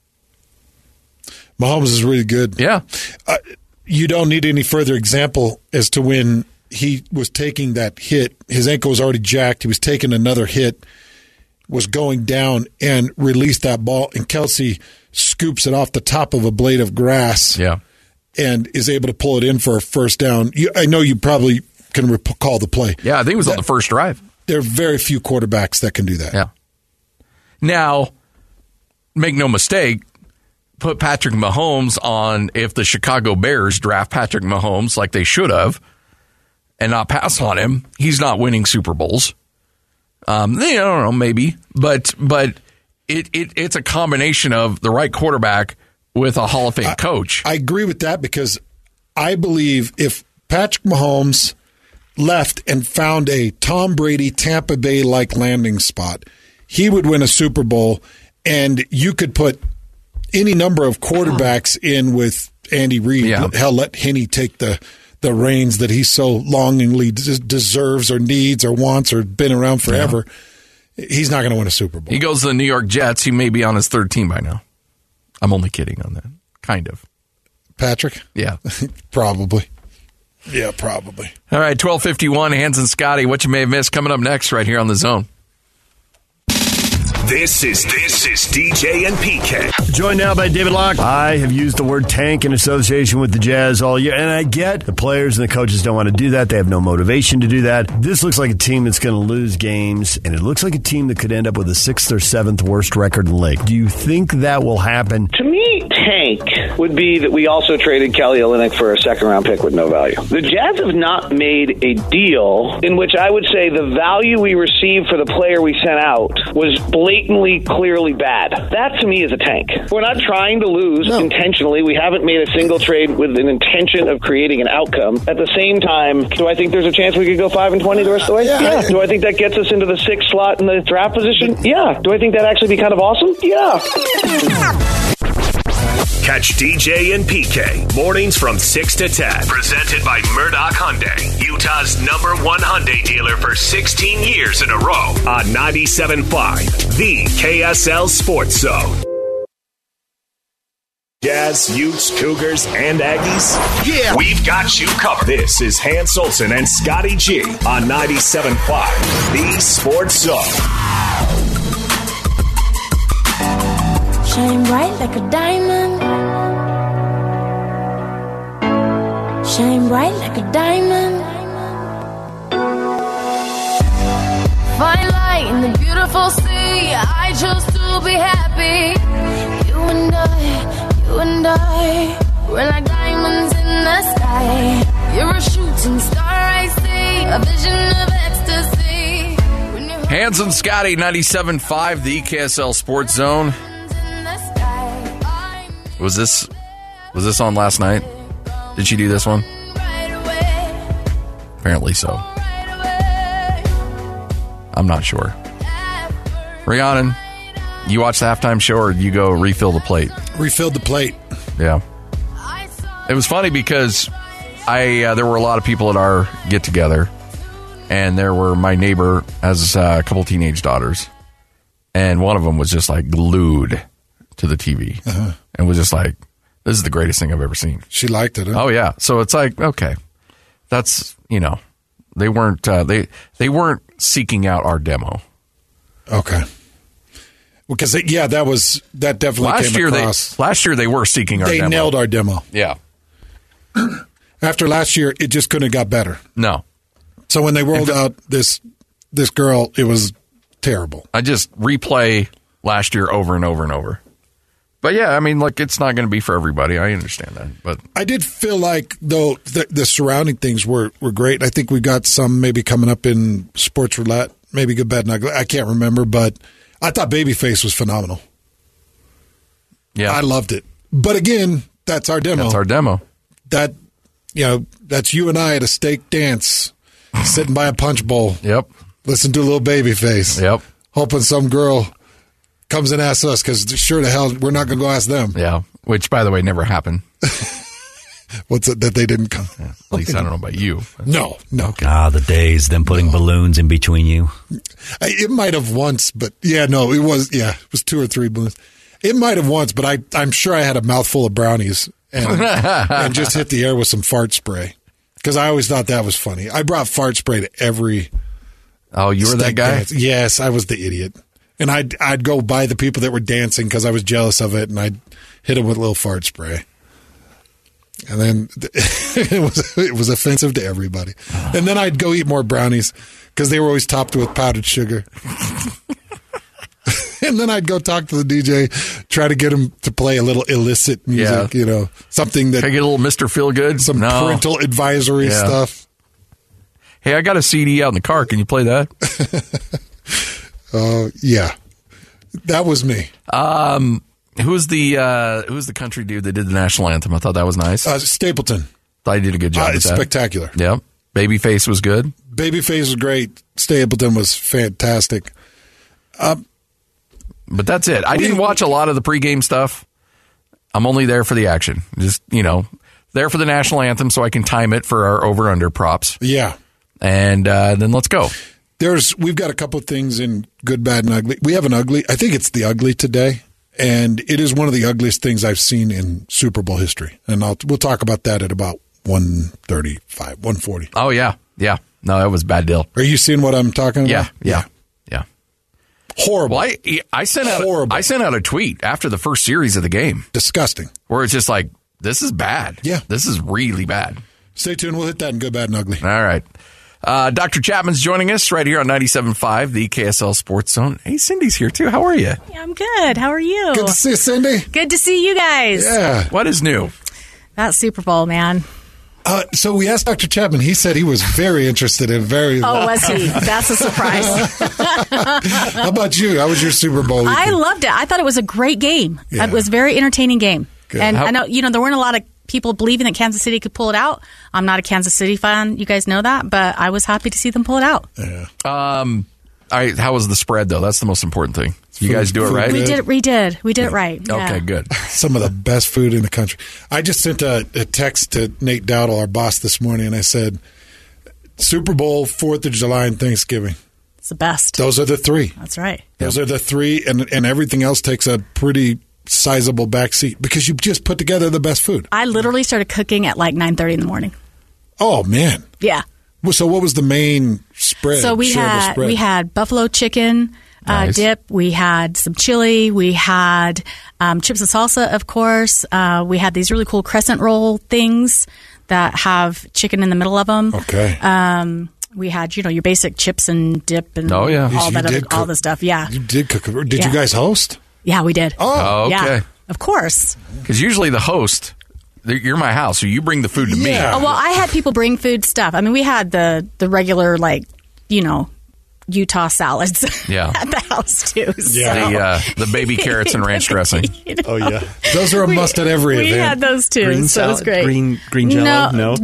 Mahomes is really good. Yeah. Uh, you don't need any further example as to when he was taking that hit. His ankle was already jacked. He was taking another hit, was going down, and released that ball. And Kelce scoops it off the top of a blade of grass. Yeah. And is able to pull it in for a first down. You, I know you probably can recall the play. Yeah, I think it was on the first drive. There are very few quarterbacks that can do that. Yeah. Now, make no mistake, put Patrick Mahomes on if the Chicago Bears draft Patrick Mahomes like they should have and not pass on him, he's not winning Super Bowls. Um, I don't know, maybe, but but it, it it's a combination of the right quarterback with a Hall of Fame coach. I agree with that because I believe if Patrick Mahomes left and found a Tom Brady Tampa Bay like landing spot, he would win a Super Bowl, and you could put any number of quarterbacks in with Andy Reid. Yeah. Hell, let Henne take the the reins that he so longingly des- deserves or needs or wants or been around forever. He's not going to win a Super Bowl. He goes to the New York Jets. He may be on his third team by now. I'm only kidding on that. Kind of. Patrick? Yeah. probably. Yeah, probably. All right, 1251, Hans and Scotty, what you may have missed coming up next right here on the zone. This is this is DJ and PK. Joined now by David Locke. I have used the word tank in association with the Jazz all year, and I get the players and the coaches don't want to do that. They have no motivation to do that. This looks like a team that's going to lose games, and it looks like a team that could end up with a sixth or seventh worst record in the league. Do you think that will happen? To me, tank would be that we also traded Kelly Olynyk for a second round pick with no value. The Jazz have not made a deal in which I would say the value we received for the player we sent out was blatantly blatantly, clearly bad. That to me is a tank. We're not trying to lose intentionally. We haven't made a single trade with an intention of creating an outcome. At the same time, do I think there's a chance we could go five and twenty the rest of the way? Yeah. Do I think that gets us into the sixth slot in the draft position? Yeah. Do I think that actually be kind of awesome? Yeah. Catch DJ and PK mornings from 6 to 10. Presented by Murdoch Hyundai, Utah's number one Hyundai dealer for 16 years in a row on 97.5, the KSL Sports Zone. Jazz, Utes, Cougars, and Aggies? Yeah! We've got you covered. This is Hans Olsen and Scotty G on 97.5, the Sports Zone. Shine bright like a diamond. Shine bright like a diamond. Fine light in the beautiful sea. I chose to be happy. You and I, you and I, we're like diamonds in the sky. You're a shooting star, I see, a vision of ecstasy. Hans and Scotty, 97.5, the EKSL Sports Zone. Was this was this on last night? Did she do this one? Apparently so. I'm not sure. Rhiannon, you watch the halftime show or you go refill the plate? Refilled the plate. Yeah. It was funny because I uh, there were a lot of people at our get together, and there were my neighbor has uh, a couple teenage daughters, and one of them was just like glued to the TV Uh-huh. and was just like, "This is the greatest thing I've ever seen." She liked it. Huh? Oh yeah, so it's like okay, that's you know, they weren't uh, they they weren't seeking out our demo. Okay. Because yeah, that was that definitely last came year across. they last year they were seeking our they demo. nailed our demo. Yeah. After last year, it just couldn't have got better. No. So when they rolled out this this girl, it was terrible. I just replay last year over and over and over. But yeah, I mean, like it's not going to be for everybody. I understand that, but I did feel like though the, the surrounding things were were great. I think we got some maybe coming up in sports roulette, maybe good, bad, and ugly. I can't remember, but I thought Babyface was phenomenal. Yeah, I loved it. But again, that's our demo. That's our demo. That you know, that's you and I at a steak dance, sitting by a punch bowl. Yep. Listen to a little Babyface. Yep. Hoping some girl comes and asks us because sure the hell we're not going to go ask them. yeah, which by the way never happened. What's it that they didn't come? At least I don't know about you. No, no. Ah, the days, them putting balloons in between you. I- It might have once, but yeah, no, it was yeah, it was two or three balloons. It might have once, but I I'm sure I had a mouthful of brownies and and just hit the air with some fart spray because I always thought that was funny. I brought fart spray to every. Oh, you were that guy? dance. Yes, I was the idiot, and I'd I'd go by the people that were dancing because I was jealous of it, and I'd hit them with a little fart spray. And then it was it was offensive to everybody. And then I'd go eat more brownies because they were always topped with powdered sugar. and then I'd go talk to the DJ, try to get him to play a little illicit music, Yeah. you know, something that Can I get a little Mister Feel Good? some No. parental advisory Yeah. stuff. Hey, I got a CD out in the car. Can you play that? Uh, yeah, that was me. Um, who's the uh, who's the country dude that did the national anthem? I thought that was nice. Uh, Stapleton, Thought he did a good job. uh, it's spectacular. Yep. Babyface was good. Babyface was great. Stapleton was fantastic. Um, But that's it. I didn't watch a lot of the pregame stuff. I'm only there for the action. Just, you know, there for the national anthem so I can time it for our over under props. Yeah. And uh, then let's go. There's we've got a couple of things in good, bad, and ugly. We have an ugly. I think it's the ugly today, and it is one of the ugliest things I've seen in Super Bowl history. And I'll we'll talk about that at about one thirty five, one forty. Oh, yeah. Yeah. No, that was a bad deal. Are you seeing what I'm talking about? Yeah. Yeah. Yeah. Horrible. Well, I, I sent out I sent out a tweet after the first series of the game Disgusting. where it's just like, this is bad. Yeah. This is really bad. Stay tuned. We'll hit that in good, bad, and ugly. All right. Uh, Dr. Chapman's joining us right here on 97.5, the KSL Sports Zone. Hey, Cindy's here too. How are you? I'm good. How are you? Good to see you, Cindy. Good to see you guys. Yeah. What is new? That Super Bowl, man. Uh, so we asked Dr. Chapman. He said he was very interested in very. Oh, was he? That's a surprise. How about you? How was your Super Bowl? I loved it. I thought it was a great game. Yeah. It was a very entertaining game. Good. And How- I know, you know, there weren't a lot of people believing that Kansas City could pull it out. I'm not a Kansas City fan. You guys know that, but I was happy to see them pull it out. Yeah. Um, all right, how was the spread though? That's the most important thing. You guys do it right. We did. We did. We did it right. Yeah. Okay, good. Some of the best food in the country. I just sent a, a text to Nate Dowdle, our boss, this morning, and I said, Super Bowl, Fourth of July, and Thanksgiving. It's the best. Those are the three. That's right. Those are the three, and and everything else takes a pretty sizable back seat because you just put together the best food. I literally started cooking at like 9:30 in the morning. Oh man! Yeah. So what was the main spread? So we had spread? we had buffalo chicken uh, Nice. dip. We had some chili. We had um, chips and salsa, of course. Uh, we had these really cool crescent roll things that have chicken in the middle of them. Okay. Um, we had you know your basic chips and dip and Oh, yeah. all You that other, all the stuff. Yeah. You did cook. Did Yeah. you guys host? Yeah, we did. Oh, Yeah, okay. of course. Because usually the host, you're my house, so you bring the food to me. Oh, well, I had people bring food stuff. I mean, we had the the regular like you know Utah salads Yeah. at the house too. So. The uh, the baby carrots and ranch dressing. Oh yeah, those are a must at every we event. had those too, Green so it was great. Green- green Jell-O? No.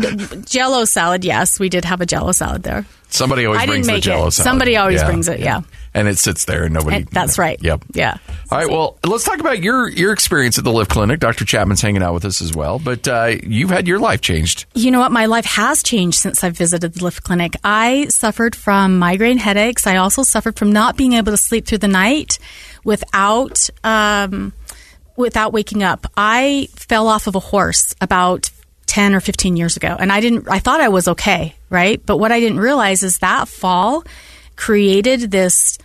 Jello salad. Yes, we did have a Jello salad there. Somebody always I brings the Jello it. salad. Somebody always brings it, yeah. And it sits there and nobody. And that's right. Yep. Yeah. All right. Well, let's talk about your your experience at the Lift Clinic. Dr. Chapman's hanging out with us as well, but uh, you've had your life changed. You know what? My life has changed since I've visited the Lift Clinic. I suffered from migraine headaches. I also suffered from not being able to sleep through the night without um, without waking up. I fell off of a horse about 10 or 15 years ago and I didn't I thought I was okay, right? But what I didn't realize is that fall created this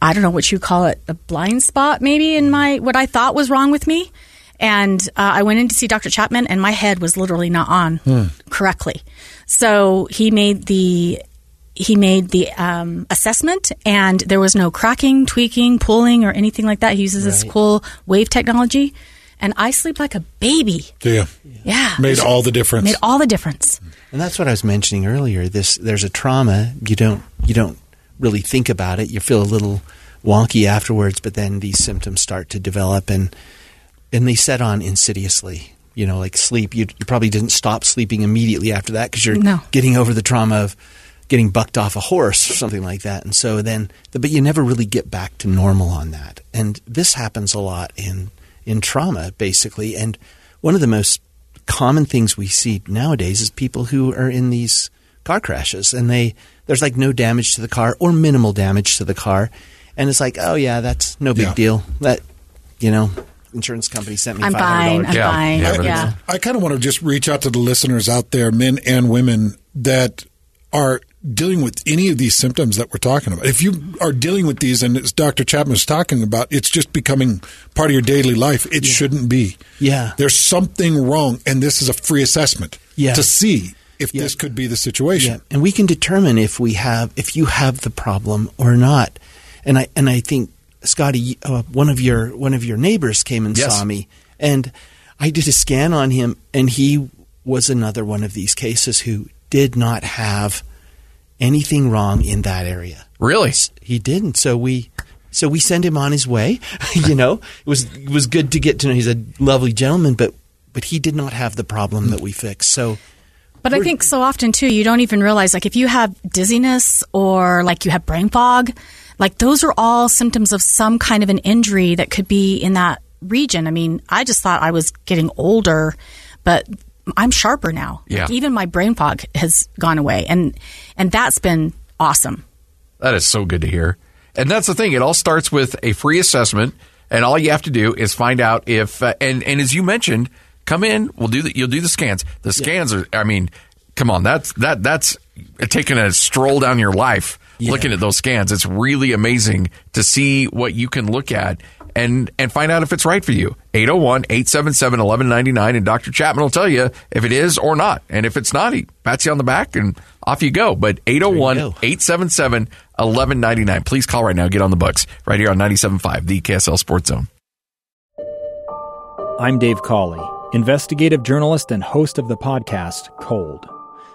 I don't know what you call it, a blind spot maybe in my what I thought was wrong with me. And uh, I went in to see Dr. Chapman, and my head was literally not on Hmm. correctly. So he made the he made the um, assessment, and there was no cracking, tweaking, pulling, or anything like that. He uses this cool wave technology, and I sleep like a baby. Yeah. Yeah, Made all the difference. Made all the difference. And that's what I was mentioning earlier. This there's a trauma. You don't you don't really think about it. You feel a little wonky afterwards, but then these symptoms start to develop and and they set on insidiously. You know, like sleep. You, you probably didn't stop sleeping immediately after that because you're No. getting over the trauma of getting bucked off a horse or something like that. And so then, but you never really get back to normal on that. And this happens a lot in in trauma, basically. And one of the most common things we see nowadays is people who are in these car crashes and they there's like no damage to the car or minimal damage to the car and it's like oh yeah that's no big Yeah. deal that you know insurance company sent me I'm $500 fine. I'm fine. Whatever. Yeah. I kind of want to just reach out to the listeners out there, men and women, that are dealing with any of these symptoms that we're talking about. If you are dealing with these, and as Dr. Chapman was talking about, it's just becoming part of your daily life. It shouldn't be. Yeah. There's something wrong, and this is a free assessment Yeah. to see if this could be the situation. Yeah, and we can determine if we have if you have the problem or not. And I and I think Scotty, uh, one of your one of your neighbors came and Yes. saw me, and I did a scan on him, and he was another one of these cases who did not have anything wrong in that area. Really, he didn't. So we. So we sent him on his way. you know, it was it was good to get to know. He's a lovely gentleman, but but he did not have the problem that we fixed. So But I think so often too, you don't even realize like if you have dizziness or like you have brain fog, like those are all symptoms of some kind of an injury that could be in that region. I mean, I just thought I was getting older, but I'm sharper now. Yeah. Like, even my brain fog has gone away, and and that's been awesome. That is so good to hear. And that's the thing. It all starts with a free assessment, and all you have to do is find out if. Uh, and and as you mentioned, come in. We'll do the. You'll do the scans. The scans are. I mean, come on. That's that. That's taking a stroll down your life, looking at those scans. It's really amazing to see what you can look at and and find out if it's right for you. 801-877-1199 and Dr. Chapman will tell you if it is or not. And if it's not, he pats you on the back and off you go. But 801-877-1199. Please call right now. Get on the books right here on 97.5, the KSL Sports Zone. I'm Dave Cawley, investigative journalist and host of the podcast, Cold.